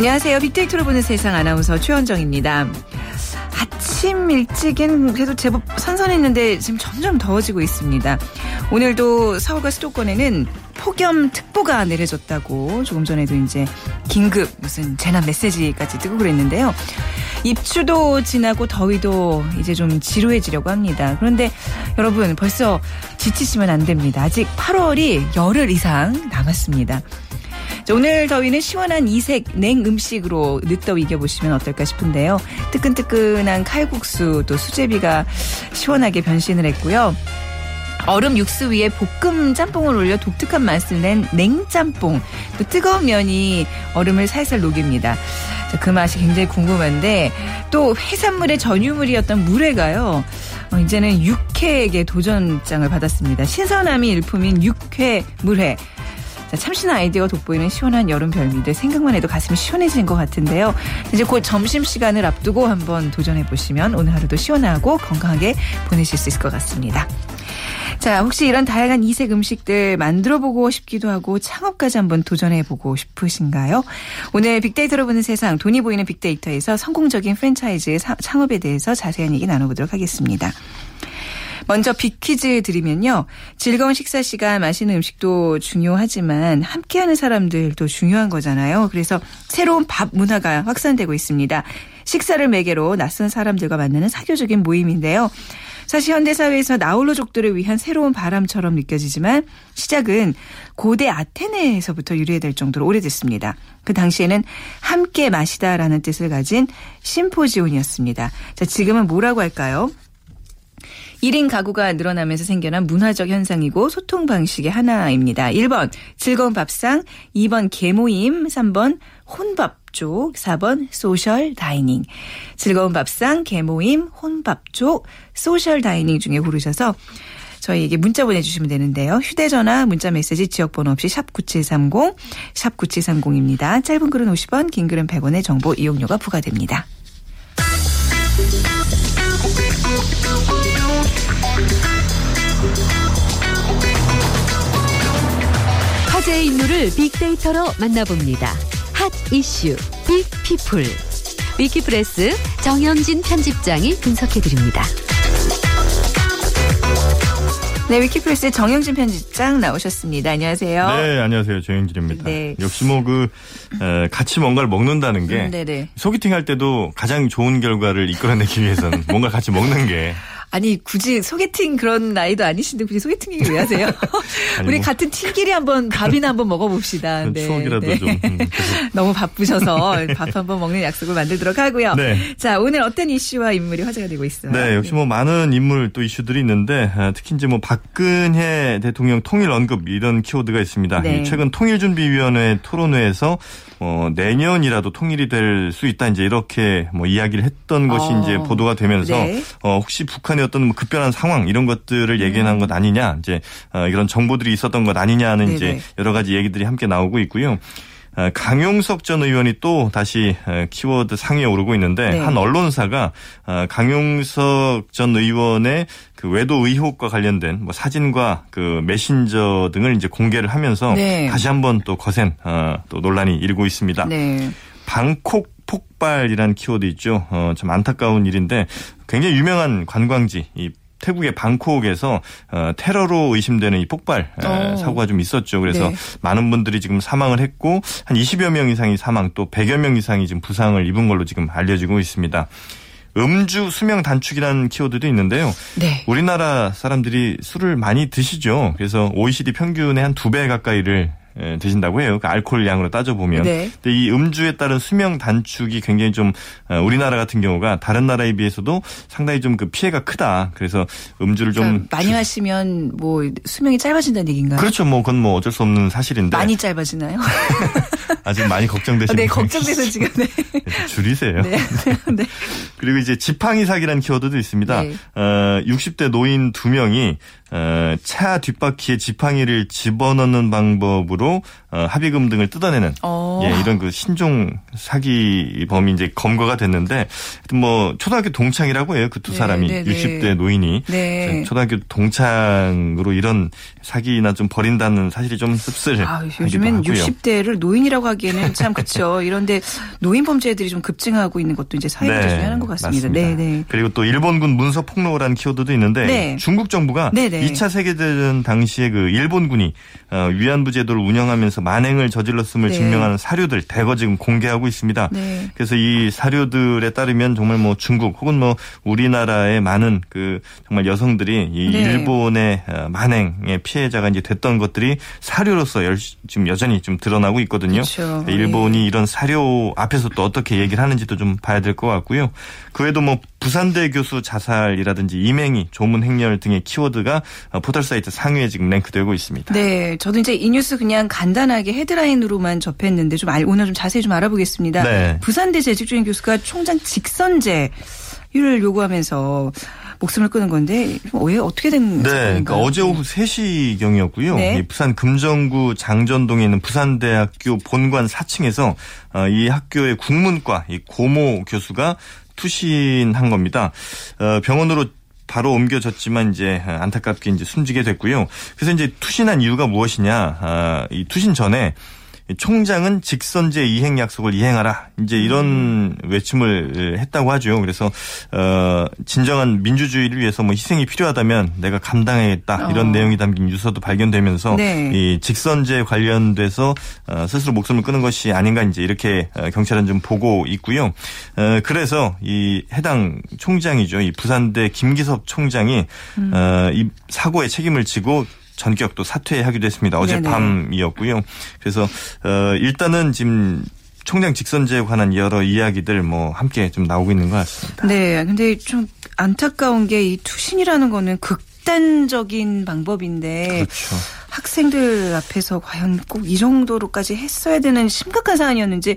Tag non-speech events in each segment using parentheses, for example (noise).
안녕하세요. 빅데이터로 보는 세상 아나운서 최원정입니다. 아침 일찍은 그래도 제법 선선했는데 지금 점점 더워지고 있습니다. 오늘도 서울과 수도권에는 폭염 특보가 내려졌다고 조금 전에도 이제 긴급 무슨 재난 메시지까지 뜨고 그랬는데요. 입추도 지나고 더위도 이제 좀 지루해지려고 합니다. 그런데 여러분 벌써 지치시면 안 됩니다. 아직 8월이 열흘 이상 남았습니다. 오늘 더위는 시원한 이색 냉 음식으로 늦더위 이겨보시면 어떨까 싶은데요. 뜨끈뜨끈한 칼국수 또 수제비가 시원하게 변신을 했고요. 얼음 육수 위에 볶음 짬뽕을 올려 독특한 맛을 낸 냉짬뽕. 또 뜨거운 면이 얼음을 살살 녹입니다. 그 맛이 굉장히 궁금한데 또 해산물의 전유물이었던 물회가요. 어, 이제는 육회에게 도전장을 받았습니다. 신선함이 일품인 육회 물회. 자, 참신한 아이디어 돋보이는 시원한 여름 별미들 생각만 해도 가슴이 시원해지는 것 같은데요. 이제 곧 점심 시간을 앞두고 한번 도전해 보시면 오늘 하루도 시원하고 건강하게 보내실 수 있을 것 같습니다. 자, 혹시 이런 다양한 이색 음식들 만들어 보고 싶기도 하고 창업까지 한번 도전해 보고 싶으신가요? 오늘 빅데이터로 보는 세상 돈이 보이는 빅데이터에서 성공적인 프랜차이즈 창업에 대해서 자세한 얘기 나눠보도록 하겠습니다. 먼저 빅퀴즈 드리면요. 즐거운 식사 시간 맛있는 음식도 중요하지만 함께하는 사람들도 중요한 거잖아요. 그래서 새로운 밥 문화가 확산되고 있습니다. 식사를 매개로 낯선 사람들과 만나는 사교적인 모임인데요. 사실 현대사회에서 나홀로족들을 위한 새로운 바람처럼 느껴지지만 시작은 고대 아테네에서부터 유래될 정도로 오래됐습니다. 그 당시에는 함께 마시다라는 뜻을 가진 심포지온이었습니다. 자, 지금은 뭐라고 할까요? 1인 가구가 늘어나면서 생겨난 문화적 현상이고 소통 방식의 하나입니다. 1번 즐거운 밥상, 2번 계모임, 3번 혼밥족, 4번 social dining. 즐거운 밥상, 계모임, 혼밥족, social dining 중에 고르셔서 저희에게 문자 보내주시면 되는데요. 휴대전화, 문자메시지, 지역번호 없이 샵9730, 샵9730입니다. 짧은 글은 50원, 긴 글은 100원의 정보 이용료가 부과됩니다. 화제의 인물을 빅데이터로 만나봅니다. 핫 이슈 빅피플 위키프레스 정영진 편집장이 분석해드립니다. 네, 위키프레스의 정영진 편집장 나오셨습니다. 안녕하세요. 네, 안녕하세요. 정영진입니다. 네. 역시 뭐 그 같이 뭔가를 먹는다는 게 음, 소개팅 할 때도 가장 좋은 결과를 이끌어내기 위해서는 뭔가 같이 먹는 게 (laughs) 아니 굳이 소개팅 그런 나이도 아니신데 굳이 소개팅 얘기 왜 하세요? 우리 뭐. 같은 팀끼리 한번 밥이나 한번 먹어봅시다. 네, 추억이라도 네. 좀 음, (laughs) 너무 바쁘셔서 밥 한번 먹는 약속을 만들도록 하고요. 네. 자 오늘 어떤 이슈와 인물이 화제가 되고 있어요? 네 역시 뭐 많은 인물 또 이슈들이 있는데 아, 특히 이제 뭐 박근혜 대통령 통일 언급 이런 키워드가 있습니다. 네. 최근 통일준비위원회 토론회에서 어, 내년이라도 통일이 될 수 있다 이제 이렇게 뭐 이야기를 했던 것이 어. 이제 보도가 되면서 네. 어, 혹시 북한의 어떤 뭐 급변한 상황 이런 것들을 얘기한 것 아니냐 이제 어, 이런 정보들이 있었던 것 아니냐는 네네. 이제 여러 가지 얘기들이 함께 나오고 있고요. 어, 강용석 전 의원이 또 다시 어, 키워드 상위에 오르고 있는데 네. 한 언론사가 어, 강용석 전 의원의 그 외도 의혹과 관련된 뭐 사진과 그 메신저 등을 이제 공개를 하면서 네. 다시 한번 또 거센 또 논란이 일고 있습니다. 네. 방콕 폭발이란 키워드 있죠. 어, 참 안타까운 일인데 굉장히 유명한 관광지 이 태국의 방콕에서 어, 테러로 의심되는 이 폭발 오. 어. 사고가 좀 있었죠. 그래서 네. 많은 분들이 지금 사망을 했고 한 20여 명 이상이 사망 또 100여 명 이상이 지금 부상을 입은 걸로 지금 알려지고 있습니다. 음주 수명 단축이라는 키워드도 있는데요. 네. 우리나라 사람들이 술을 많이 드시죠. 그래서 OECD 평균의 한 두 배 가까이를 예, 드신다고 해요. 그 알코올 양으로 따져 보면. 네. 근데 이 음주에 따른 수명 단축이 굉장히 좀 어, 우리나라 같은 경우가 다른 나라에 비해서도 상당히 좀 그 피해가 크다. 그래서 음주를 그러니까 좀 많이 마시면 뭐 수명이 짧아진다는 얘기인가요? 그렇죠. 뭐 그건 뭐 어쩔 수 없는 사실인데. 많이 짧아지나요? (laughs) 아직 많이 걱정되시는 네, 걱정돼서 지금 네. 줄이세요. 네. 네. (laughs) 그리고 이제 지팡이 사기라는 키워드도 있습니다. 네. 어, 60대 노인 두 명이 어, 차 뒷바퀴에 지팡이를 집어넣는 방법으로 어, 합의금 등을 뜯어내는 오. 예, 이런 그 신종 사기범이 이제 검거가 됐는데 뭐 초등학교 동창이라고 해요. 그 두 사람이 네, 네, 60대 노인이 네. 초등학교 동창으로 이런 사기나 좀 버린다는 사실이 좀 씁쓸. 아, 요즘엔 하고요. 60대를 노인이라고 하기에는 참 그렇죠. 이런데 노인 범죄들이 좀 급증하고 있는 것도 이제 사회 문제 네, 중에 하나인 것 같습니다. 네, 네. 그리고 또 일본군 문서 폭로라는 키워드도 있는데 네. 중국 정부가 네, 네. 2차 세계대전 당시에 그 일본군이 어, 위안부 제도를 운영하면서 만행을 저질렀음을 네. 증명하는 사료들 대거 지금 공개하고 있습니다. 네. 그래서 이 사료들에 따르면 정말 뭐 중국 혹은 뭐 우리나라의 많은 그 정말 여성들이 이 네. 일본의 어, 만행의 피해자가 이제 됐던 것들이 사료로서 열, 지금 여전히 좀 드러나고 있거든요. 그렇죠. 일본이 네. 이런 사료 앞에서 또 어떻게 얘기를 하는지도 좀 봐야 될 것 같고요. 그 외에도 뭐 부산대 교수 자살이라든지 이맹희, 조문 행렬 등의 키워드가 어, 포털 사이트 상위에 지금 랭크되고 있습니다. 네, 저도 이제 이 뉴스 그냥 간단하게 헤드라인으로만 접했는데 좀 알, 오늘 좀 자세히 좀 알아보겠습니다. 네. 부산대 재직주임 교수가 총장 직선제를 요구하면서 목숨을 끊은 건데 왜 어떻게 된 네, 그러니까 어제 오후 3시경이었고요. 네. 부산 금정구 장전동에 있는 부산대학교 본관 4층에서 어, 이 학교의 국문과 이 고모 교수가 투신한 겁니다. 어, 병원으로 바로 옮겨졌지만 이제 안타깝게 이제 숨지게 됐고요. 그래서 이제 투신한 이유가 무엇이냐? 아, 이 투신 전에 총장은 직선제 이행 약속을 이행하라. 이제 이런 음. 외침을 했다고 하죠. 그래서 어 진정한 민주주의를 위해서 뭐 희생이 필요하다면 내가 감당하겠다 이런 어. 내용이 담긴 유서도 발견되면서 네. 이 직선제 관련돼서 어 스스로 목숨을 끊은 것이 아닌가 이제 이렇게 어, 경찰은 좀 보고 있고요. 어 그래서 이 해당 총장이죠. 이 부산대 김기섭 총장이 음. 어이 사고에 책임을 지고 전격 또 사퇴하기도 했습니다. 어젯밤이었고요. 그래서 어 일단은 지금 총장 직선제에 관한 여러 이야기들 뭐 함께 좀 나오고 있는 것 같습니다. 네. 근데 좀 안타까운 게 이 투신이라는 거는 극단적인 방법인데 그렇죠. 학생들 앞에서 과연 꼭 이 정도로까지 했어야 되는 심각한 사안이었는지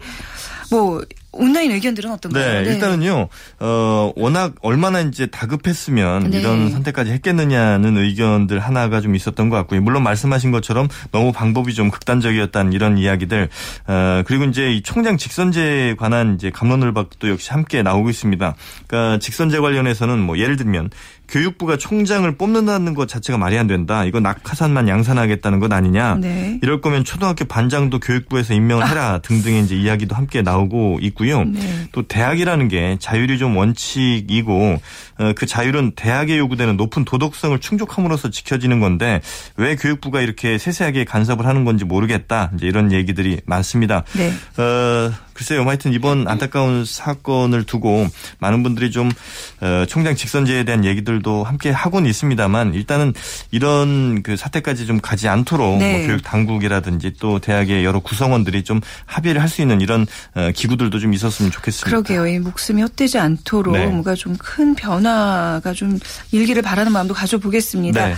뭐 온라인 의견들은 어떤가요? 네, 네, 일단은요, 어, 워낙 얼마나 이제 다급했으면 네. 이런 선택까지 했겠느냐는 의견들 하나가 좀 있었던 것 같고요. 물론 말씀하신 것처럼 너무 방법이 좀 극단적이었다는 이런 이야기들, 어, 그리고 이제 이 총장 직선제에 관한 이제 감론을박도 역시 함께 나오고 있습니다. 그러니까 직선제 관련해서는 뭐 예를 들면 교육부가 총장을 뽑는다는 것 자체가 말이 안 된다. 이거 낙하산만 양산하겠다는 것 아니냐. 네. 이럴 거면 초등학교 반장도 교육부에서 임명을 해라 아. 등등의 이제 이야기도 함께 나오고 있고요. 네. 또 대학이라는 게 자율이 좀 원칙이고 어, 그 자율은 대학에 요구되는 높은 도덕성을 충족함으로써 지켜지는 건데 왜 교육부가 이렇게 세세하게 간섭을 하는 건지 모르겠다. 이제 이런 얘기들이 많습니다. 네. 어, 글쎄요. 하여튼 이번 안타까운 사건을 두고 많은 분들이 좀 어, 총장 직선제에 대한 얘기들도 함께 하고는 있습니다만 일단은 이런 그 사태까지 좀 가지 않도록 네. 뭐 교육 당국이라든지 또 대학의 여러 구성원들이 좀 합의를 할 수 있는 이런 어, 기구들도 좀 있었으면 좋겠습니다. 그러게요. 이 목숨이 헛되지 않도록 네. 뭔가 좀 큰 변화가 좀 일기를 바라는 마음도 가져보겠습니다. 네.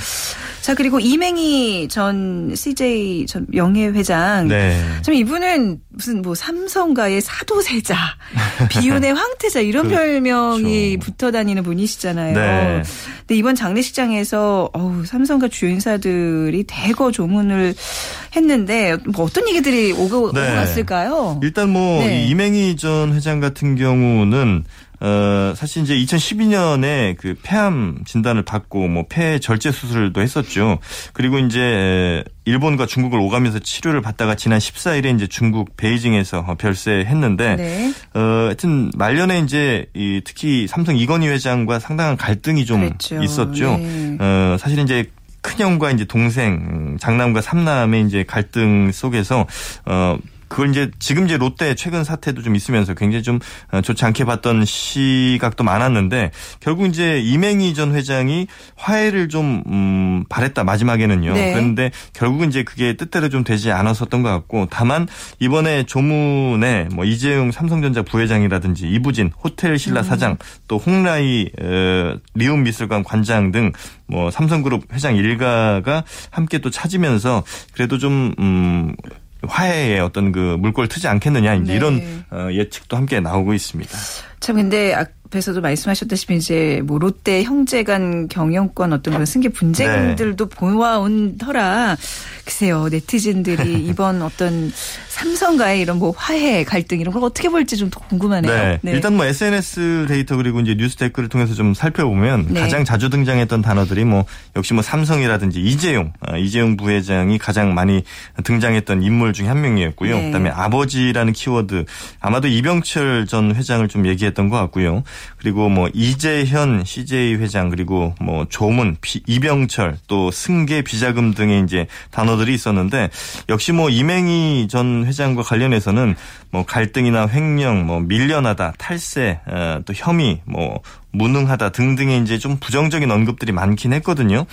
자 그리고 이맹희 전 CJ 전 명예회장. 네. 참 이분은 무슨 뭐 삼성가의 사도세자, (laughs) 비운의 황태자 이런 그렇죠. 별명이 붙어 다니는 분이시잖아요. 네. 근데 이번 장례식장에서 어우, 삼성가 주요 인사들이 대거 조문을 했는데 뭐 어떤 얘기들이 오고, 네. 오고 갔을까요? 일단 뭐 네. 이맹희 전 회장 같은 경우는 어, 사실 이제 2012년에 그 폐암 진단을 받고 뭐 폐 절제 수술도 했었죠. 그리고 이제 일본과 중국을 오가면서 치료를 받다가 지난 14일에 이제 중국 베이징에서 별세했는데 네. 어, 하여튼 말년에 이제 이 특히 삼성 이건희 회장과 상당한 갈등이 좀 그랬죠. 있었죠. 네. 어, 사실 이제 큰형과 이제 동생, 장남과 삼남의 이제 갈등 속에서 어 그걸 이제 지금 이제 롯데 최근 사태도 좀 있으면서 굉장히 좀 어, 좋지 않게 봤던 시각도 많았는데 결국 이제 이맹희 전 회장이 화해를 좀 음, 바랬다 마지막에는요. 네. 그런데 결국은 이제 그게 뜻대로 좀 되지 않았었던 것 같고 다만 이번에 조문에 뭐 이재용 삼성전자 부회장이라든지 이부진 호텔 신라 음. 사장 또 홍라이 어, 리움 미술관 관장 등 뭐 삼성그룹 회장 일가가 함께 또 찾으면서 그래도 좀 음. 화해의 어떤 그 물꼬를 트지 않겠느냐 이제 네. 이런 어, 예측도 함께 나오고 있습니다. 참 근데 앞에서도 말씀하셨다시피 이제 뭐 롯데 형제 간 경영권 어떤 그런 승계 분쟁들도 네. 보아온 터라 글쎄요 네티즌들이 (laughs) 이번 어떤 삼성 삼성과의 이런 뭐 화해 갈등 이런 걸 어떻게 볼지 좀더 궁금하네요. 네. 네. 일단 뭐 SNS 데이터 그리고 이제 뉴스 댓글을 통해서 좀 살펴보면 네. 가장 자주 등장했던 단어들이 뭐 역시 뭐 삼성이라든지 이재용, 아, 이재용 부회장이 가장 많이 등장했던 인물 중에 한 명이었고요. 네. 그다음에 아버지라는 키워드 아마도 이병철 전 회장을 좀 얘기했던 것 같고요. 그리고 뭐 이재현 CJ 회장 그리고 뭐 조문, 이병철 또 승계 비자금 등의 이제 단어들이 있었는데 역시 뭐 이맹희 전 회장과 관련해서는 뭐 갈등이나 횡령, 뭐 밀려나다, 탈세, 어, 또 혐의, 뭐 무능하다 등등의 이제 좀 부정적인 언급들이 많긴 했거든요.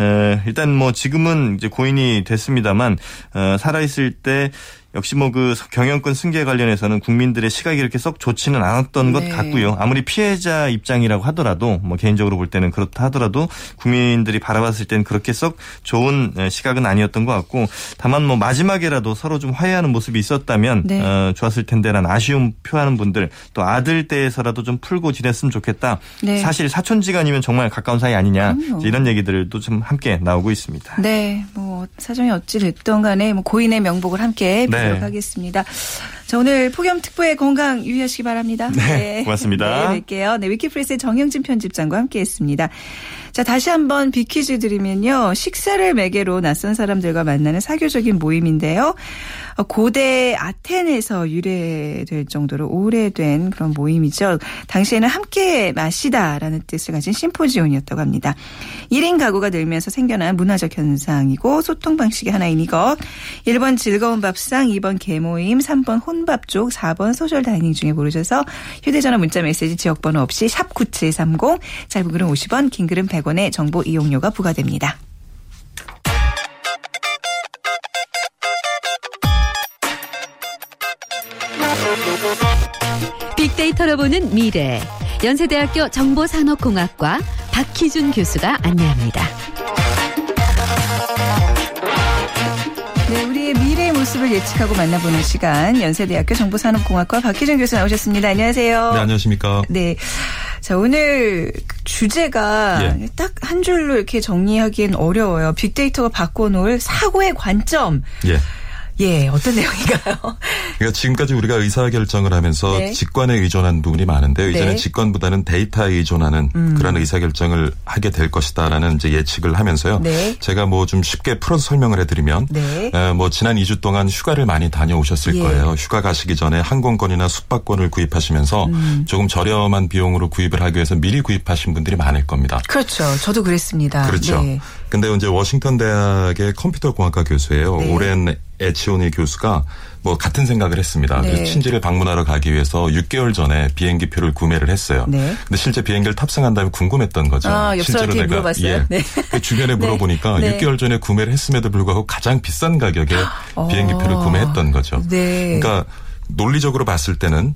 에, 일단 뭐 지금은 이제 고인이 됐습니다만 어, 살아있을 때 역시 뭐 그 경영권 승계 관련해서는 국민들의 시각이 이렇게 썩 좋지는 않았던 네. 것 같고요. 아무리 피해자 입장이라고 하더라도 뭐 개인적으로 볼 때는 그렇다 하더라도 국민들이 바라봤을 때는 그렇게 썩 좋은 시각은 아니었던 것 같고 다만 뭐 마지막에라도 서로 좀 화해하는 모습이 있었다면 네. 어, 좋았을 텐데라는 아쉬움 표하는 분들 또 아들 때에서라도 좀 풀고 지냈으면 좋겠다. 네. 사실 사촌지간이면 정말 가까운 사이 아니냐 이런 얘기들도 좀 함께 나오고 있습니다. 네, 뭐 사정이 어찌 됐던 간에 뭐 고인의 명복을 함께 네. 네. 하겠습니다. 자, 오늘 폭염특보의 건강 유의하시기 바랍니다. 네, 네. 고맙습니다. 네, 뵐게요. 네, 위키프레스의 정영진 편집장과 함께 했습니다. 자, 다시 한번 비퀴즈 드리면요. 식사를 매개로 낯선 사람들과 만나는 사교적인 모임인데요. 고대 아텐에서 유래될 정도로 오래된 그런 모임이죠. 당시에는 함께 마시다라는 뜻을 가진 심포지온이었다고 합니다. 1인 가구가 늘면서 생겨난 문화적 현상이고 소통 방식의 하나인 이것. 1번 즐거운 밥상, 2번 계모임, 3번 혼밥족, 4번 social dining 중에 고르셔서 휴대전화 문자 메시지 지역번호 없이 샵 9730, 짧은 글은 50원, 긴 글은 100원의 정보 이용료가 부과됩니다. 빅데이터로 보는 미래. 연세대학교 정보산업공학과 박희준 교수가 안내합니다. 모습을 예측하고 만나보는 시간. 연세대학교 정보산업공학과 박희준 교수 나오셨습니다. 안녕하세요. 네, 안녕하십니까. 네. 자, 오늘 주제가 예. 딱한 줄로 이렇게 정리하기엔 어려워요. 빅데이터가 바꿔놓을 사고의 관점. 예. 예, 어떤 내용인가요? (laughs) 그러니까 지금까지 우리가 의사결정을 하면서 네. 직관에 의존한 부분이 많은데 이제는 네. 직관보다는 데이터에 의존하는 음. 그런 의사결정을 하게 될 것이다라는 이제 예측을 하면서요. 네. 제가 뭐 좀 쉽게 풀어서 설명을 해드리면 네. 에, 뭐 지난 2주 동안 휴가를 많이 다녀오셨을 예. 거예요. 휴가 가시기 전에 항공권이나 숙박권을 구입하시면서 음. 조금 저렴한 비용으로 구입을 하기 위해서 미리 구입하신 분들이 많을 겁니다. 그렇죠. 저도 그랬습니다. 그렇죠. 네. 근데 이제 워싱턴 대학의 컴퓨터 공학과 교수예요. 네. 오랜 에치오니 교수가 뭐 같은 생각을 했습니다. 네. 친지를 방문하러 가기 위해서 6개월 전에 비행기 표를 구매를 했어요. 네. 근데 실제 비행기를 탑승한 다음에 궁금했던 거죠. 아, 실제로 내가 물어봤어요? 예. 네. 그 주변에 (laughs) 네. 물어보니까 네. 6개월 전에 구매를 했음에도 불구하고 가장 비싼 가격에 (gasps) 어. 비행기 표를 구매했던 거죠. 네. 그러니까 논리적으로 봤을 때는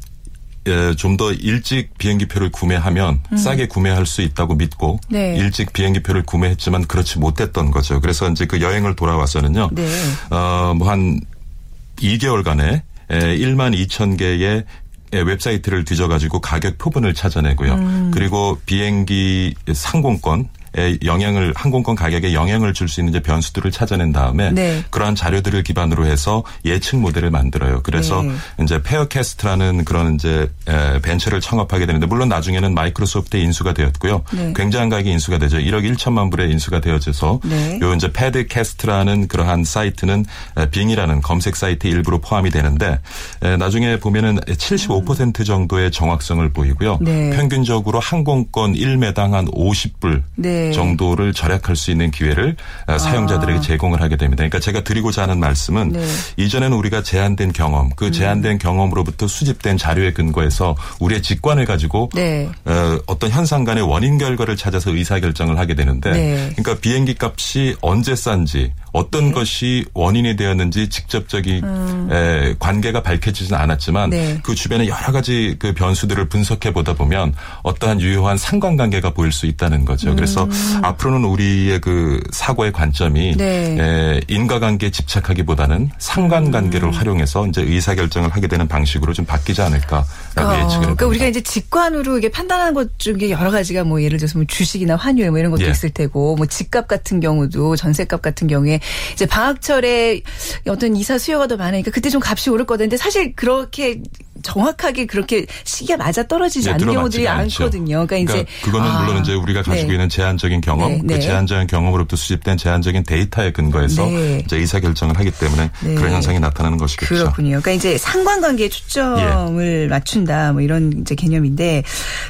예, 좀 더 일찍 비행기표를 구매하면 음. 싸게 구매할 수 있다고 믿고 네. 일찍 비행기표를 구매했지만 그렇지 못했던 거죠. 그래서 이제 그 여행을 돌아와서는요. 네. 어 뭐 한 2개월간에 1만 2천 개의 웹사이트를 뒤져가지고 가격 표본을 찾아내고요. 음. 그리고 비행기 상공권 영향을 항공권 가격에 영향을 줄 수 있는 이제 변수들을 찾아낸 다음에 네. 그러한 자료들을 기반으로 해서 예측 모델을 만들어요. 그래서 네. 이제 Farecast라는 그런 이제 벤처를 창업하게 되는데 물론 나중에는 마이크로소프트에 인수가 되었고요. 네. 굉장한 가격에 인수가 되죠. 1억 1천만 불에 인수가 되어져서 네. 요 이제 Farecast라는 그러한 사이트는 빙이라는 검색 사이트 일부로 포함이 되는데 나중에 보면은 75% 정도의 정확성을 보이고요. 네. 평균적으로 항공권 1매당 한 50불 네. 정도를 절약할 수 있는 기회를 아. 사용자들에게 제공을 하게 됩니다. 그러니까 제가 드리고자 하는 말씀은 네. 이전에는 우리가 제한된 경험, 그 음. 제한된 경험으로부터 수집된 자료에 근거해서 우리의 직관을 가지고 네. 어, 어떤 현상 간의 원인 결과를 찾아서 의사 결정을 하게 되는데 네. 그러니까 비행기 값이 언제 싼지 어떤 네. 것이 원인이 되었는지 직접적인 음. 에, 관계가 밝혀지지는 않았지만 네. 그 주변에 여러 가지 그 변수들을 분석해 보다 보면 어떠한 유효한 상관관계가 보일 수 있다는 거죠. 음. 그래서 앞으로는 우리의 그 사고의 관점이 네. 에, 인과관계에 집착하기보다는 상관관계를 음. 활용해서 이제 의사결정을 하게 되는 방식으로 좀 바뀌지 않을까라고 어, 예측을 그러니까 우리가 이제 직관으로 이게 판단하는 것 중에 여러 가지가 뭐 예를 들어서 뭐 주식이나 환율 뭐 이런 것도 예. 있을 테고 뭐 집값 같은 경우도 전세값 같은 경우에 이제 방학철에 어떤 이사 수요가 더 많으니까 그때 좀 값이 오를 거든데 사실 그렇게 정확하게 그렇게 시기가 맞아 떨어지지 네, 않는 경우들이 많거든요. 그러니까, 그러니까, 이제 그거는 아, 물론 이제 우리가 가지고 네. 있는 제한적인 경험, 네, 그 네. 제한적인 경험으로부터 수집된 제한적인 데이터에 근거해서 네. 이제 의사 결정을 하기 때문에 네. 그런 현상이 나타나는 것이겠죠. 그렇군요. 그러니까 이제 상관관계에 초점을 예. 맞춘다 뭐 이런 이제 개념인데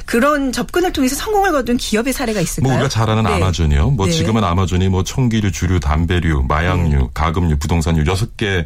그런 접근을 통해서 성공을 거둔 기업의 사례가 있을까요? 뭐 우리가 잘 아는 아마존이요. 뭐 지금은 아마존이 뭐 총기류, 주류, 담배류, 마약류, 가금류, 부동산류 여섯 개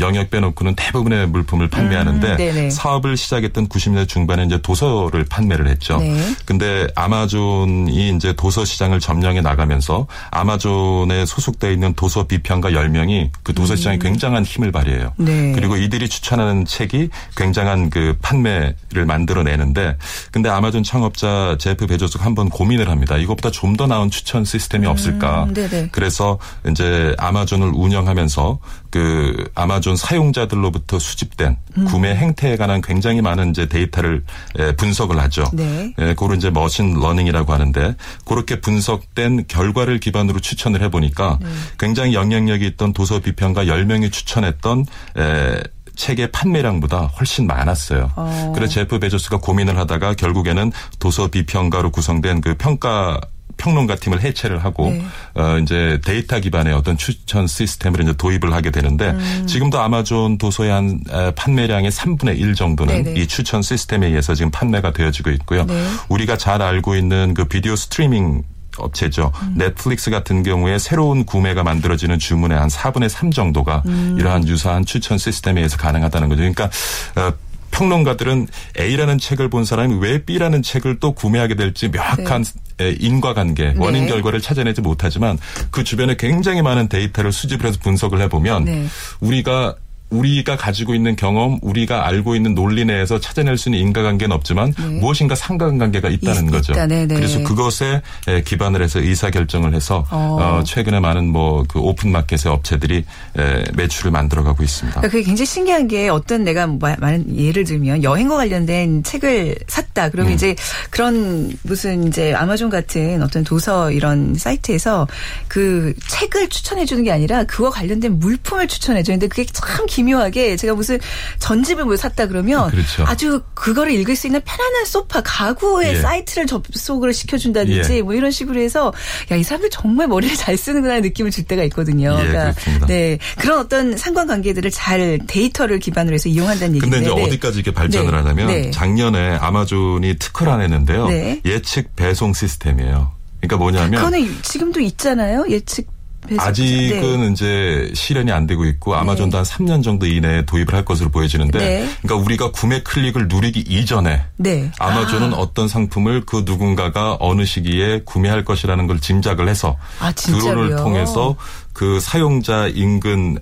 영역 빼놓고는 대부분의 물품을 판매하는데 음, 사업을 시작했던 90년대 중반에 이제 도서를 판매를 했죠. 네. 근데 아마존이 이제 도서 시장을 점령해 나가면서 아마존에 소속되어 있는 도서 비평가 10명이 그 도서 시장에 음. 굉장한 힘을 발휘해요. 네. 그리고 이들이 추천하는 책이 굉장한 그 판매를 만들어내는데 근데 아마존 창업자 제프 베조스가 한번 고민을 합니다. 이것보다 좀 더 나은 추천 시스템이 없을까. 음, 그래서 이제 아마존을 운영하면서 그 아마존 사용자들로부터 수집된 음. 구매 행태 에 관한 굉장히 많은 이제 데이터를 분석을 하죠. 네. 예, 그걸 이제 machine learning이라고 하는데 그렇게 분석된 결과를 기반으로 추천을 해보니까 네. 굉장히 영향력이 있던 도서 비평가 10명이 추천했던 에, 책의 판매량보다 훨씬 많았어요. 어. 그래서 제프 베조스가 고민을 하다가 결국에는 도서 비평가로 구성된 그 평가 평론가 팀을 해체를 하고 네. 어 이제 데이터 기반의 어떤 추천 시스템을 이제 도입을 하게 되는데 음. 지금도 아마존 도서의 한 판매량의 3분의 1 정도는 네네. 이 추천 시스템에 의해서 지금 판매가 되어지고 있고요. 네. 우리가 잘 알고 있는 그 비디오 스트리밍 업체죠. 음. 넷플릭스 같은 경우에 새로운 구매가 만들어지는 주문의 한 4분의 3 정도가 음. 이러한 유사한 추천 시스템에 의해서 가능하다는 거죠. 그러니까 어, 평론가들은 A라는 책을 본 사람이 왜 B라는 책을 또 구매하게 될지 명확한 네. 인과관계, 원인 네. 결과를 찾아내지 못하지만 그 주변에 굉장히 많은 데이터를 수집을 해서 분석을 해보면 네. 우리가 우리가 가지고 있는 경험, 우리가 알고 있는 논리 내에서 찾아낼 수 있는 인과관계는 없지만 네. 무엇인가 상관관계가 있다는 있, 거죠. 있다, 네, 네. 그래서 그것에 기반을 해서 의사 결정을 해서 어. 어, 최근에 많은 뭐 그 open market의 업체들이 매출을 만들어가고 있습니다. 그러니까 그게 굉장히 신기한 게 어떤 내가 많은 예를 들면 여행과 관련된 책을 샀다. 그러면 음. 이제 그런 무슨 이제 아마존 같은 어떤 도서 이런 사이트에서 그 책을 추천해 주는 게 아니라 그와 관련된 물품을 추천해 주는데 그게 참 기. 기묘하게 제가 무슨 전집을 뭐 샀다 그러면 그렇죠. 아주 그거를 읽을 수 있는 편안한 소파 가구의 예. 사이트를 접속을 시켜준다든지 예. 뭐 이런 식으로 해서 야 이 사람들 정말 머리를 잘 쓰는구나 느낌을 줄 때가 있거든요. 예, 그러니까 네 그런 어떤 상관관계들을 잘 데이터를 기반으로 해서 이용한다는 얘기인데. 근데 이제 네. 어디까지 이렇게 발전을 네. 하냐면 네. 작년에 아마존이 특허를 안 했는데요. 네. 예측 배송 시스템이에요. 그러니까 뭐냐면 그거는 지금도 있잖아요. 예측 아직은 네. 이제 실현이 안 되고 있고 아마존도 네. 한 3년 정도 이내에 도입을 할 것으로 보여지는데 네. 그러니까 우리가 구매 클릭을 누리기 이전에 네. 아마존은 아. 어떤 상품을 그 누군가가 어느 시기에 구매할 것이라는 걸 짐작을 해서 아, 드론을 통해서 그 사용자 인근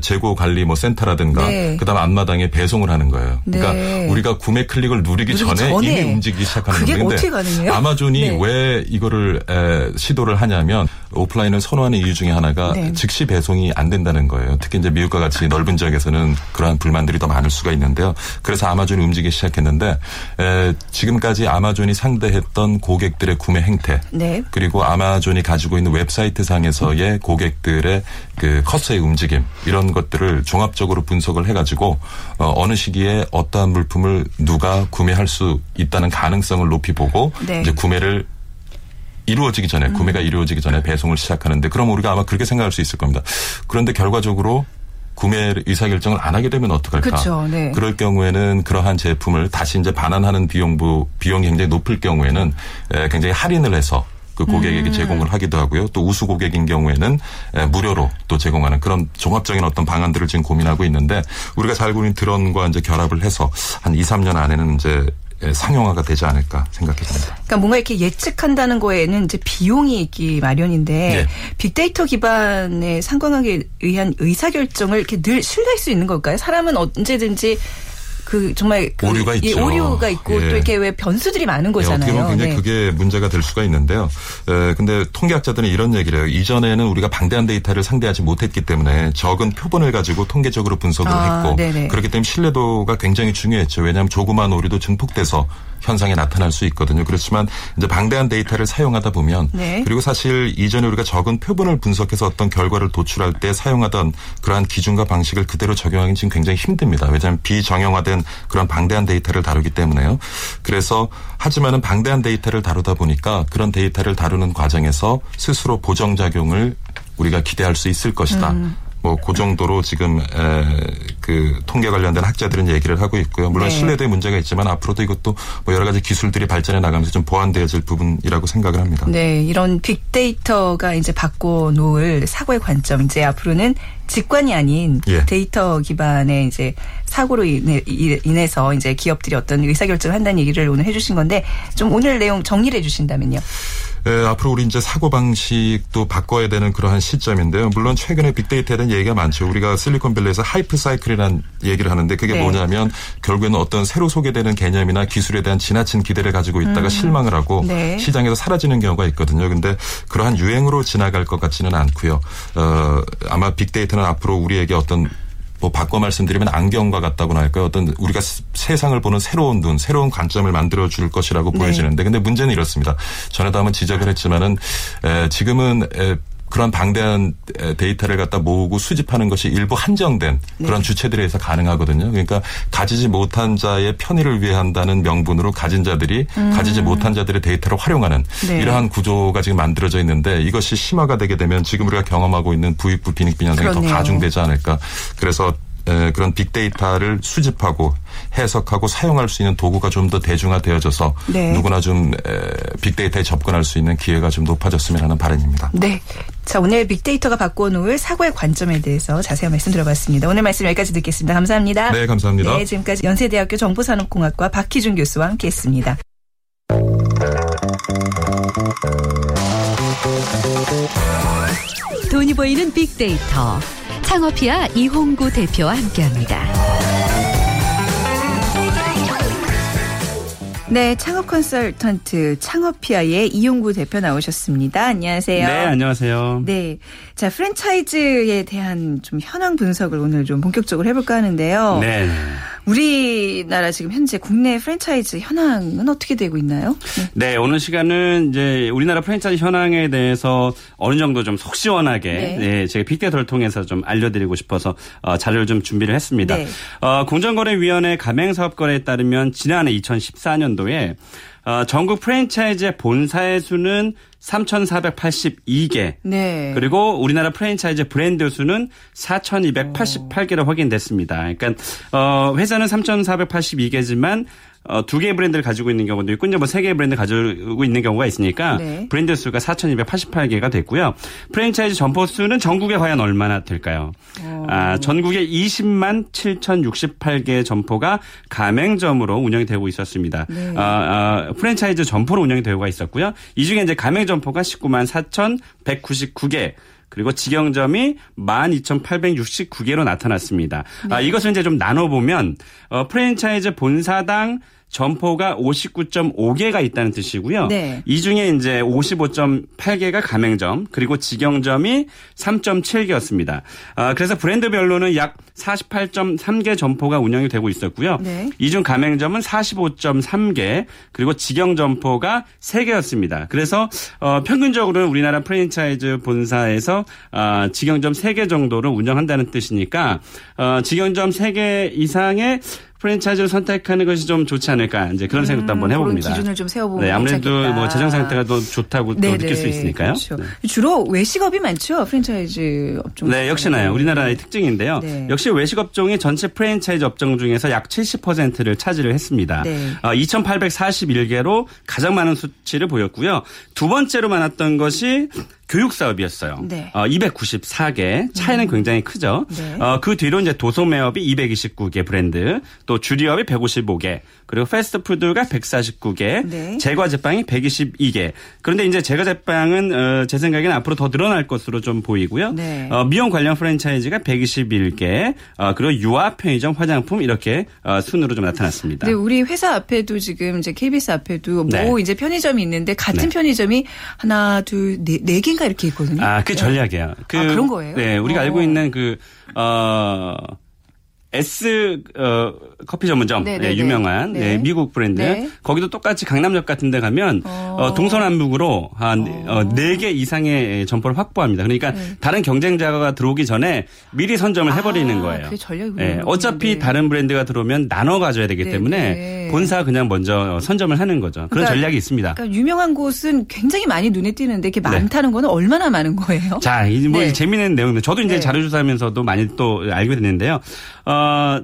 재고 관리 뭐 센터라든가 네. 그다음 앞마당에 배송을 하는 거예요. 그러니까 네. 우리가 구매 클릭을 누리기 전에, 전에, 이미 움직이기 시작하는 그게 건데 어떻게 가능해요? 아마존이 네. 왜 이거를 에, 시도를 하냐면 오프라인을 선호하는 이유 중에 하나가 네. 즉시 배송이 안 된다는 거예요. 특히 이제 미국과 같이 넓은 지역에서는 그러한 불만들이 더 많을 수가 있는데요. 그래서 아마존이 움직이기 시작했는데 에, 지금까지 아마존이 상대했던 고객들의 구매 행태 네. 그리고 아마존이 가지고 있는 웹사이트 상에서의 고객 기업들의 그 커서의 움직임 이런 것들을 종합적으로 분석을 해가지고 어, 어느 시기에 어떠한 물품을 누가 구매할 수 있다는 가능성을 높이 보고 네. 이제 구매를 이루어지기 전에 음. 구매가 이루어지기 전에 배송을 시작하는데 그럼 우리가 아마 그렇게 생각할 수 있을 겁니다. 그런데 결과적으로 구매 의사 결정을 안 하게 되면 어떡할까? 그렇죠. 네. 그럴 경우에는 그러한 제품을 다시 이제 반환하는 비용부 비용이 굉장히 높을 경우에는 굉장히 할인을 해서 그 고객에게 음. 제공을 하기도 하고요. 또 우수 고객인 경우에는 무료로 또 제공하는 그런 종합적인 어떤 방안들을 지금 고민하고 있는데 우리가 잘 알고 있는 드론과 이제 결합을 해서 한 2, 3년 안에는 이제 상용화가 되지 않을까 생각해 봅니다. 그러니까 뭔가 이렇게 예측한다는 거에는 이제 비용이 있기 마련인데 네. 빅데이터 기반의 상관관계에 의한 의사결정을 이렇게 늘 신뢰할 수 있는 걸까요? 사람은 언제든지 그 정말 그 오류가 있죠. 예, 오류가 있고 예. 또 이렇게 왜 변수들이 많은 거잖아요. 예, 어떻게 보면 굉장히 네. 그게 문제가 될 수가 있는데요. 에, 근데 통계학자들은 이런 얘기를 해요. 이전에는 우리가 방대한 데이터를 상대하지 못했기 때문에 적은 표본을 가지고 통계적으로 분석을 아, 했고 네네. 그렇기 때문에 신뢰도가 굉장히 중요했죠. 왜냐하면 조그마한 오류도 증폭돼서 현상이 나타날 수 있거든요. 그렇지만 이제 방대한 데이터를 사용하다 보면 네. 그리고 사실 이전에 우리가 적은 표본을 분석해서 어떤 결과를 도출할 때 사용하던 그러한 기준과 방식을 그대로 적용하기는 지금 굉장히 힘듭니다. 왜냐하면 비정형화된 그런 방대한 데이터를 다루기 때문에요. 그래서 하지만은 방대한 데이터를 다루다 보니까 그런 데이터를 다루는 과정에서 스스로 보정작용을 우리가 기대할 수 있을 것이다. 음. 뭐그 정도로 지금 에, 그 통계 관련된 학자들은 얘기를 하고 있고요. 물론 네. 신뢰도에 문제가 있지만 앞으로도 이것도 뭐 여러 가지 기술들이 발전해 나가면서 좀 보완되어질 부분이라고 생각을 합니다. 네, 이런 빅데이터가 이제 바꿔 놓을 사고의 관점 이제 앞으로는 직관이 아닌 예. 데이터 기반의 이제 사고로 인해, 인해서 이제 기업들이 어떤 의사결정을 한다는 얘기를 오늘 해주신 건데 좀 오늘 내용 정리를 해주신다면요. 예, 앞으로 우리 이제 사고 방식도 바꿔야 되는 그러한 시점인데요. 물론 최근에 빅데이터에 대한 얘기가 많죠. 우리가 실리콘밸리에서 하이프 사이클이라는 얘기를 하는데 그게 네. 뭐냐면 결국에는 어떤 새로 소개되는 개념이나 기술에 대한 지나친 기대를 가지고 있다가 음. 실망을 하고 네. 시장에서 사라지는 경우가 있거든요. 근데 그러한 유행으로 지나갈 것 같지는 않고요. 어, 아마 빅데이터는 앞으로 우리에게 어떤 뭐 바꿔 말씀드리면 안경과 같다고나 할까요? 어떤 우리가 세상을 보는 새로운 눈, 새로운 관점을 만들어 줄 것이라고 네. 보여지는데 근데 문제는 이렇습니다. 전에도 한번 지적을 했지만은 에, 지금은 에, 그런 방대한 데이터를 갖다 모으고 수집하는 것이 일부 한정된 네. 그런 주체들에 의해서 가능하거든요. 그러니까 가지지 못한 자의 편의를 위해 한다는 명분으로 가진 자들이 음. 가지지 못한 자들의 데이터를 활용하는 네. 이러한 구조가 지금 만들어져 있는데 이것이 심화가 되게 되면 지금 우리가 경험하고 있는 부익부 빈익빈 현상이 더 가중되지 않을까. 그래서 그런 빅데이터를 수집하고 해석하고 사용할 수 있는 도구가 좀 더 대중화되어져서 네. 누구나 좀 빅데이터에 접근할 수 있는 기회가 좀 높아졌으면 하는 바람입니다. 네. 자, 오늘 빅데이터가 바꿔놓을 사고의 관점에 대해서 자세한 말씀 들어봤습니다. 오늘 말씀 여기까지 듣겠습니다. 감사합니다. 네, 감사합니다. 네, 지금까지 연세대학교 정보산업공학과 박희준 교수와 함께 했습니다. 돈이 보이는 빅데이터. 창업피아 이홍구 대표와 함께합니다. 네, 창업 컨설턴트 창업피아의 이용구 대표 나오셨습니다. 안녕하세요. 네, 안녕하세요. 네. 자, 프랜차이즈에 대한 좀 현황 분석을 오늘 좀 본격적으로 해볼까 하는데요. 네. 우리 나라 지금 현재 국내 프랜차이즈 현황은 어떻게 되고 있나요? 네. 네, 오늘 시간은 이제 우리나라 프랜차이즈 현황에 대해서 어느 정도 좀 속 시원하게 네. 네 제가 빅데이터를 통해서 좀 알려드리고 싶어서 어, 자료를 좀 준비를 했습니다. 네. 어, 공정거래위원회 가맹사업거래에 따르면 지난해 2014년도에 어, 전국 프랜차이즈의 본사의 수는 3,482개. 네. 그리고 우리나라 프랜차이즈 브랜드 수는 4,288개로 확인됐습니다. 그러니까 어 회사는 3,482개지만 어, 두 개의 브랜드를 가지고 있는 경우도 있고, 이제 뭐 세 개의 브랜드 가지고 있는 경우가 있으니까 네. 브랜드 수가 4,288개가 됐고요. 프랜차이즈 점포 수는 전국에 과연 얼마나 될까요? 어. 아, 전국에 20만 7,068개 점포가 가맹점으로 운영이 되고 있었습니다. 네. 아, 아, 프랜차이즈 점포로 운영이 되고 있었고요. 이 중에 이제 가맹 점포가 19만 4,199개. 그리고 직영점이 12,869개로 나타났습니다. 아, 네. 아, 이것을 이제 좀 나눠보면 어, 프랜차이즈 본사당 점포가 59.5개가 있다는 뜻이고요. 네. 이 중에 이제 55.8개가 가맹점 그리고 직영점이 3.7개였습니다. 아, 그래서 브랜드별로는 약 48.3개 점포가 운영이 되고 있었고요. 네. 이중 가맹점은 45.3개 그리고 직영 점포가 3개였습니다. 그래서 어, 평균적으로는 우리나라 프랜차이즈 본사에서 어, 직영점 3개 정도를 운영한다는 뜻이니까 어, 직영점 3개 이상의 프랜차이즈를 선택하는 것이 좀 좋지 않을까 이제 그런 생각도 음, 한번 해봅니다. 기준을 좀 세워보면 네, 아무래도 괜찮겠다. 뭐 재정 상태가 더 좋다고 또 느낄 수 있으니까요. 그렇죠. 네. 주로 외식업이 많죠 프랜차이즈 업종. 네, 역시나요. 우리나라의 특징인데요. 네. 역시 외식 업종이 전체 프랜차이즈 업종 중에서 약 70%를 차지를 했습니다. 네. 어, 2,841개로 가장 많은 수치를 보였고요. 두 번째로 많았던 것이 교육 사업이었어요. 네. 어, 294개 차이는 음. 굉장히 크죠. 네. 어, 그 뒤로 이제 도소 매업이 229개 브랜드, 또 주리업이 155개, 그리고 패스트푸드가 149개, 네. 제과 제빵이 122개. 그런데 이제 제과 제빵은 어, 제 생각에는 앞으로 더 늘어날 것으로 좀 보이고요. 네. 어, 미용 관련 프랜차이즈가 121개, 어, 그리고 유아 편의점 화장품 이렇게 어, 순으로 좀 나타났습니다. 네, 우리 회사 앞에도 지금 이제 KBS 앞에도 뭐 네. 이제 편의점이 있는데 같은 네. 편의점이 하나, 둘, 네, 네 개인가 이렇게 있거든요. 아, 그 전략이야. 그, 아, 그런 거예요? 네, 우리가 오. 알고 있는 그 어. S 어, 커피 전문점 네, 네, 유명한 네. 네. 미국 브랜드 네. 거기도 똑같이 강남역 같은 데 가면 어. 어, 동서남북으로 한 어. 4개 이상의 점포를 확보합니다. 그러니까 네. 다른 경쟁자가 들어오기 전에 미리 선점을 해버리는 아, 거예요. 네. 어차피 다른 브랜드가 들어오면 나눠 가져야 되기 때문에 본사 그냥 먼저 선점을 하는 거죠. 그런 그러니까, 전략이 있습니다. 그러니까 유명한 곳은 굉장히 많이 눈에 띄는데 이렇게 많다는 거는 얼마나 많은 거예요? 자, 뭐 재미있는 내용인데 저도 이제 자료 조사하면서도 많이 또 알게 됐는데요. 어,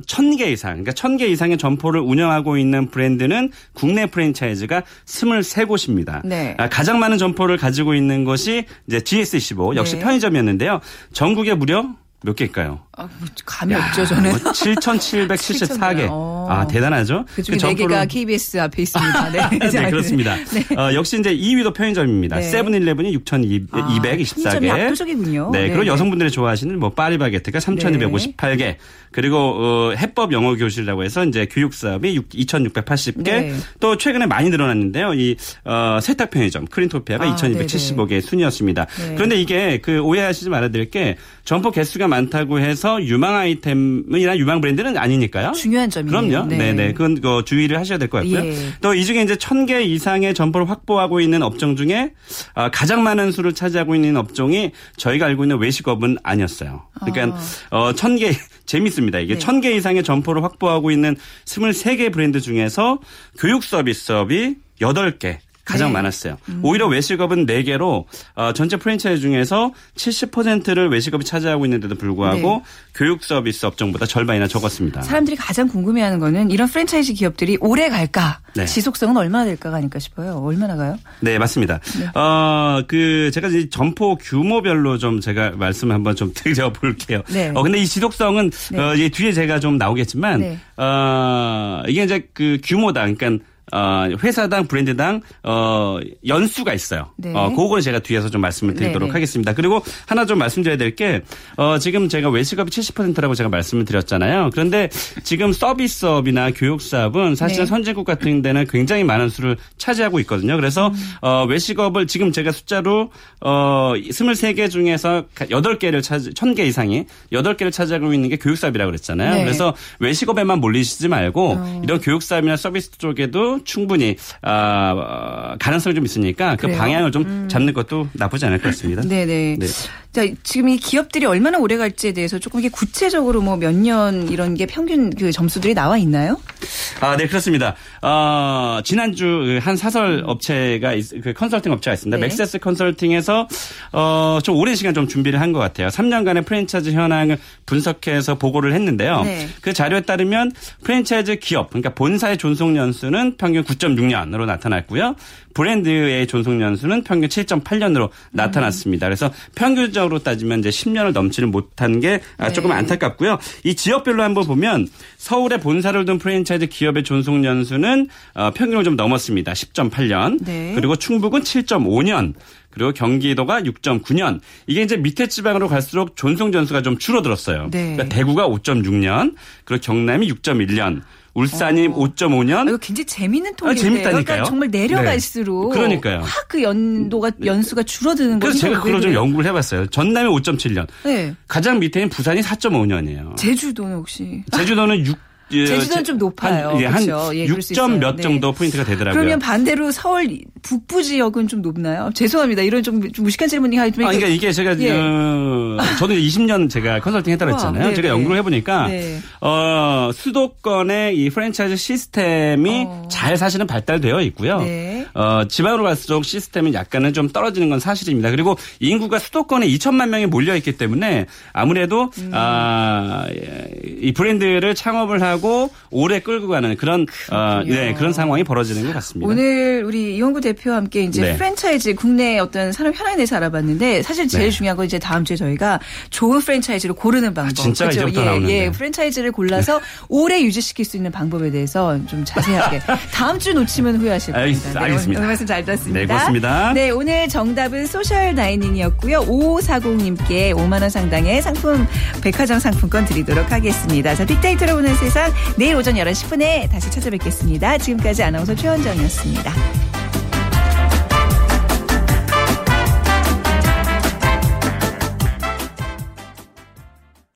1000개 이상, 그러니까 1000개 이상의 점포를 운영하고 있는 브랜드는 국내 프랜차이즈가 23곳입니다. 네. 아, 가장 많은 점포를 가지고 있는 것이 이제 GS15 역시 네. 편의점이었는데요. 전국에 무려 몇 개일까요? 아, 뭐 감이 야, 없죠, 저는. 뭐 7,774개. (laughs) 어. 아, 대단하죠? 그중에 그 4개가 KBS 앞에 있습니다. (laughs) 네, 네 그렇습니다. 네. 어, 역시 이제 2위도 편의점입니다. 네. 세븐일레븐이 6,224개. 아, 압도적이군요. 네, 그리고 네. 여성분들이 좋아하시는 뭐 파리바게트가 3,258개. 그리고 어, 해법 영어 교실이라고 해서 이제 교육 사업이 2,680개. 네. 또 최근에 많이 늘어났는데요. 이 어, 세탁 편의점 크린토피아가 아, 2,275개 순이었습니다. 네. 그런데 이게 그 오해하시지 말아야 될게 점포 개수가 많다고 해서 유망 아이템이나 유망 브랜드는 아니니까요. 중요한 점이에요. 그럼요. 네, 네. 그건 그 주의를 하셔야 될 것 같고요. 예. 또이 중에 이제 1000개 이상의 점포를 확보하고 있는 업종 중에 아, 가장 많은 수를 차지하고 있는 업종이 저희가 알고 있는 외식업은 아니었어요. 그러니까 아. 어 1000개 (laughs) 재밌습니다. 이게 네. 1000개 이상의 점포를 확보하고 있는 23개 브랜드 중에서 교육 서비스업이 8개, 가장 네. 많았어요. 음. 오히려 외식업은 4개로 어, 전체 프랜차이즈 중에서 70%를 외식업이 차지하고 있는데도 불구하고 네. 교육 서비스 업종보다 절반이나 적었습니다. 사람들이 가장 궁금해하는 거는 이런 프랜차이즈 기업들이 오래 갈까? 네. 지속성은 얼마나 될까가 아닐까 싶어요. 얼마나 가요? 네, 맞습니다. 네. 어, 그 제가 이 점포 규모별로 좀 제가 말씀 한번 좀 (laughs) 드려 볼게요. 네. 어, 근데 이 지속성은 네. 어, 이제 뒤에 제가 좀 나오겠지만 네. 어, 이게 이제 그 규모다. 그러니까 어, 회사당 브랜드당 어, 연수가 있어요. 네. 어, 그거는 제가 뒤에서 좀 말씀을 드리도록 네네. 네. 하겠습니다. 그리고 하나 좀 말씀드려야 될 게 어, 지금 제가 외식업이 70%라고 제가 말씀을 드렸잖아요. 그런데 지금 서비스업이나 교육사업은 사실은 네. 선진국 같은 데는 굉장히 많은 수를 차지하고 있거든요. 그래서 음. 어, 외식업을 지금 제가 숫자로 어, 23개 중에서 8개를 차지 1000개 이상이 8개를 차지하고 있는 게 교육사업이라고 그랬잖아요. 네. 그래서 외식업에만 몰리시지 말고 어. 이런 교육사업이나 서비스 쪽에도 충분히 어, 가능성이 좀 있으니까 그 그래요? 방향을 좀 음. 잡는 것도 나쁘지 않을 것 같습니다. 네네. 네. 자, 지금 이 기업들이 얼마나 오래 갈지에 대해서 조금 이게 구체적으로 뭐 몇 년 이런 게 평균 그 점수들이 나와 있나요? 아, 네, 그렇습니다. 어, 지난주 한 사설 업체가, 그 컨설팅 업체가 있습니다. 네. 맥세스 컨설팅에서, 어, 좀 오랜 시간 좀 준비를 한 것 같아요. 3년간의 프랜차이즈 현황을 분석해서 보고를 했는데요. 네. 그 자료에 따르면 프랜차이즈 기업, 그러니까 본사의 존속 연수는 평균 9.6년으로 나타났고요. 브랜드의 존속 연수는 평균 7.8년으로 나타났습니다. 그래서 평균적으로 따지면 이제 10년을 넘지를 못한 게 네. 조금 안타깝고요. 이 지역별로 한번 보면 서울의 본사를 둔 프랜차이즈 기업의 존속 연수는 어, 평균을 좀 넘었습니다. 10.8년. 네. 그리고 충북은 7.5년. 그리고 경기도가 6.9년. 이게 이제 밑에 지방으로 갈수록 존속 전수가 좀 줄어들었어요. 네. 그러니까 대구가 5.6년, 그리고 경남이 6.1년. 울산이 어. 5.5년. 아, 이거 굉장히 재밌는 통계예요. 아, 재밌다니까요. 그러니까 정말 내려갈수록 네. 그러니까요. 확 그 연도가 연수가 줄어드는 거죠. 그래서 제가 그걸 좀 연구를 해봤어요. 전남이 5.7년. 네. 가장 밑에는 부산이 4.5년이에요. 제주도는 혹시? 제주도는 6 예, 제주도는 좀 높아요. 한, 예, 한 예, 6점 몇 네. 정도 포인트가 되더라고요. 그러면 반대로 서울 북부 지역은 좀 높나요? 죄송합니다. 이런 좀, 좀 무식한 질문이 하지만. 아, 그러니까 이게 제가 예. 어, 저는 20년 제가 컨설팅 했다고 했잖아요. 제가 연구를 해보니까 네. 어, 수도권의 이 프랜차이즈 시스템이 어. 잘 사실은 발달되어 있고요. 네. 어, 지방으로 갈수록 시스템은 약간은 좀 떨어지는 건 사실입니다. 그리고 인구가 수도권에 2천만 명이 몰려 있기 때문에 아무래도 음. 아, 이 브랜드를 창업을 하고 오래 끌고 가는 그런 어, 네, 그런 상황이 벌어지는 것 같습니다. 오늘 우리 이원구 대표와 함께 이제 네. 프랜차이즈 국내 어떤 산업 현황에 대해서 알아봤는데 사실 제일 네. 중요한 건 이제 다음 주에 저희가 좋은 프랜차이즈를 고르는 방법. 아, 진짜 그렇죠? 이제부터 예, 나오는데. 예, 프랜차이즈를 골라서 네. 오래 유지시킬 수 있는 방법에 대해서 좀 자세하게 (laughs) 다음 주 놓치면 후회하실 겁니다. 네, 알겠 습니다. 오늘 말씀 잘 들었습니다. 네, 고맙습니다. 네, 오늘 정답은 social dining이었고요. 5540님께 5만 원 상당의 상품 백화점 상품권 드리도록 하겠습니다. 자, 빅데이터로 보는 세상 내일 오전 11시 10분에 다시 찾아뵙겠습니다. 지금까지 아나운서 최원정이었습니다.